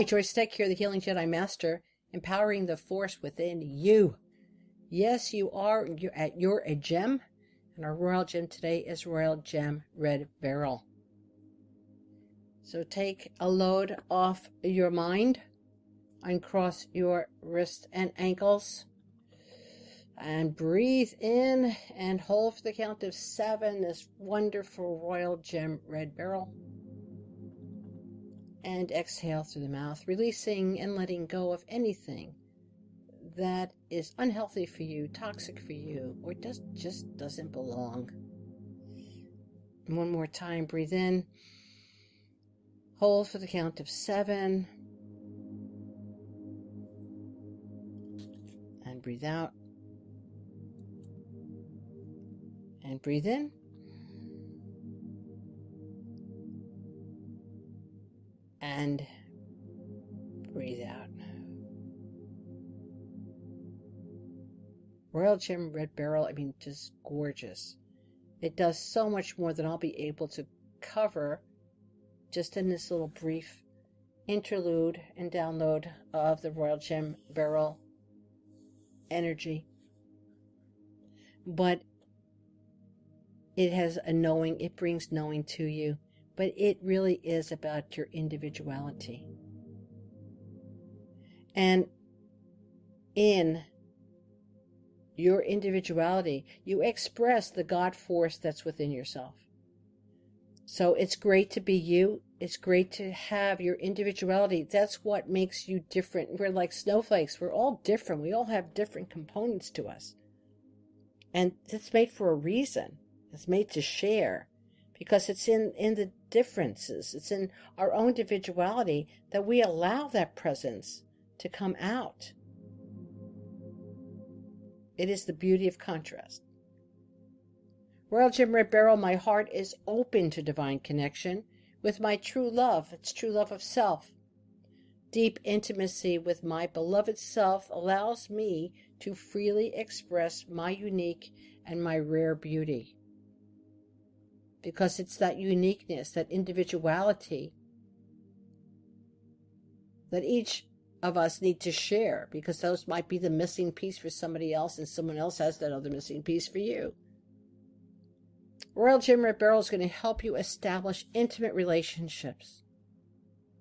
Hi, Stech here, the Healing Jedi Master, empowering the force within you. Yes, you are. You're, at, you're a gem, and our royal gem today is Royal Gem Red Beryl. So take a load off your mind, uncross your wrists and ankles, and breathe in and hold for the count of seven this wonderful Royal Gem Red Beryl and exhale through the mouth, releasing and letting go of anything that is unhealthy for you, toxic for you, or just just doesn't belong. One more time, breathe in. Hold for the count of seven. And breathe out. And breathe in. And breathe out. Royal Gem Red Beryl, I mean, just gorgeous. It does so much more than I'll be able to cover just in this little brief interlude and download of the Royal Gem Beryl energy. But it has a knowing, it brings knowing to you but it really is about your individuality. And in your individuality, you express the God force that's within yourself. So it's great to be you. It's great to have your individuality. That's what makes you different. We're like snowflakes. We're all different. We all have different components to us. And it's made for a reason. It's made to share because it's in, in the differences, it's in our own individuality that we allow that presence to come out. It is the beauty of contrast. Royal Gem Red Beryl, my heart is open to divine connection with my true love, its true love of self. Deep intimacy with my beloved self allows me to freely express my unique and my rare beauty because it's that uniqueness, that individuality that each of us need to share because those might be the missing piece for somebody else and someone else has that other missing piece for you. Royal Gem Red Beryl is going to help you establish intimate relationships.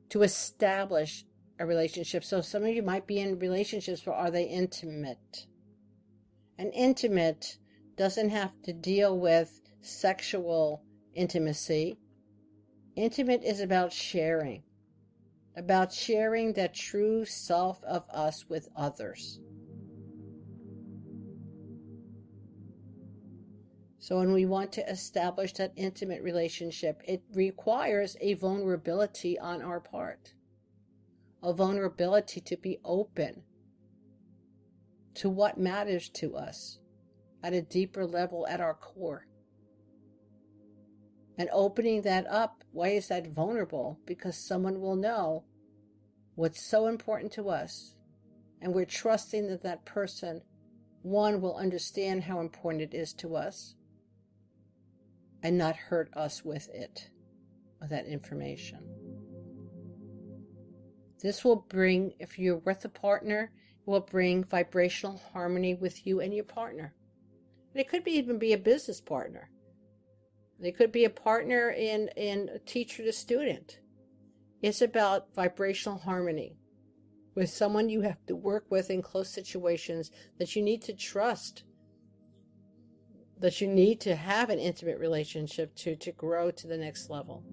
To establish a relationship. So some of you might be in relationships, but are they intimate? And intimate doesn't have to deal with sexual intimacy. Intimate is about sharing, about sharing that true self of us with others. So, when we want to establish that intimate relationship, it requires a vulnerability on our part, a vulnerability to be open to what matters to us at a deeper level at our core. And opening that up, why is that vulnerable? Because someone will know what's so important to us. And we're trusting that that person, one, will understand how important it is to us and not hurt us with it, with that information. This will bring, if you're with a partner, it will bring vibrational harmony with you and your partner. And it could be even be a business partner. They could be a partner in, in a teacher to student. It's about vibrational harmony with someone you have to work with in close situations that you need to trust, that you need to have an intimate relationship to, to grow to the next level.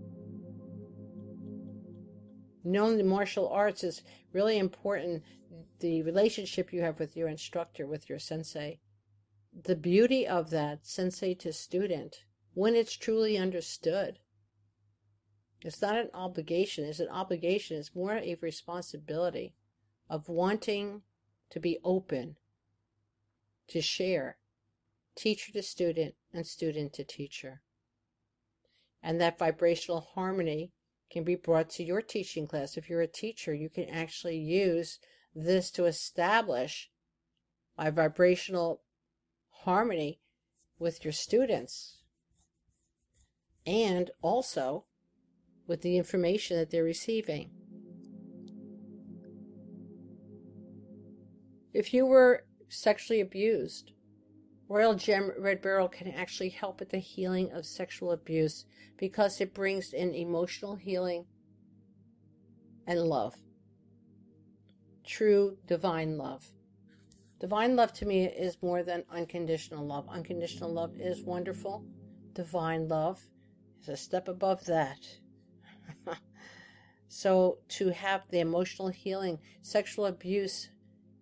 Knowing the martial arts is really important. The relationship you have with your instructor, with your sensei. The beauty of that sensei to student when it's truly understood. It's not an obligation, it's an obligation, it's more a responsibility of wanting to be open, to share, teacher to student, and student to teacher. And that vibrational harmony can be brought to your teaching class. If you're a teacher, you can actually use this to establish a vibrational harmony with your students and also with the information that they're receiving. If you were sexually abused, Royal Gem Red Beryl can actually help with the healing of sexual abuse because it brings in emotional healing and love. True divine love. Divine love to me is more than unconditional love. Unconditional love is wonderful. Divine love is a step above that. so, to have the emotional healing, sexual abuse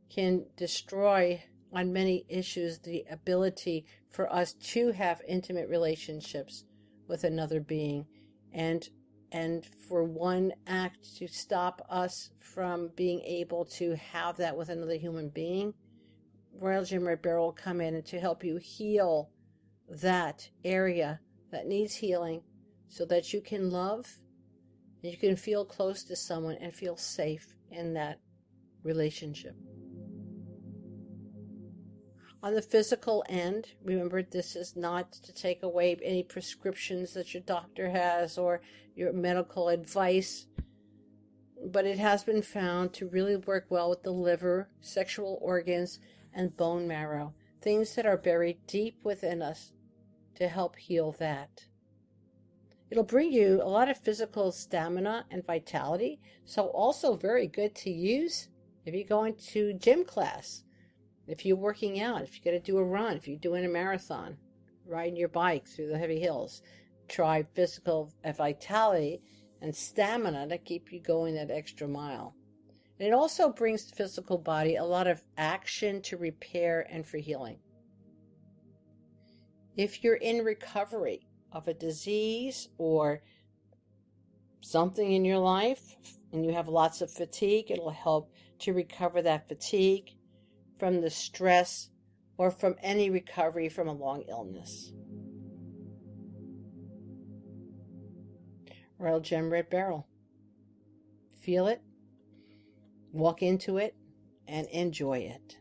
can destroy on many issues the ability for us to have intimate relationships with another being and and for one act to stop us from being able to have that with another human being royal red beryl will come in and to help you heal that area that needs healing so that you can love and you can feel close to someone and feel safe in that relationship on the physical end, remember this is not to take away any prescriptions that your doctor has or your medical advice, but it has been found to really work well with the liver, sexual organs, and bone marrow, things that are buried deep within us to help heal that. It'll bring you a lot of physical stamina and vitality, so also very good to use if you're going to gym class if you're working out, if you're going to do a run, if you're doing a marathon, riding your bike through the heavy hills, try physical vitality and stamina to keep you going that extra mile. And it also brings the physical body a lot of action to repair and for healing. If you're in recovery of a disease or something in your life and you have lots of fatigue, it'll help to recover that fatigue from the stress or from any recovery from a long illness. Royal Gem Red Beryl. Feel it, walk into it, and enjoy it.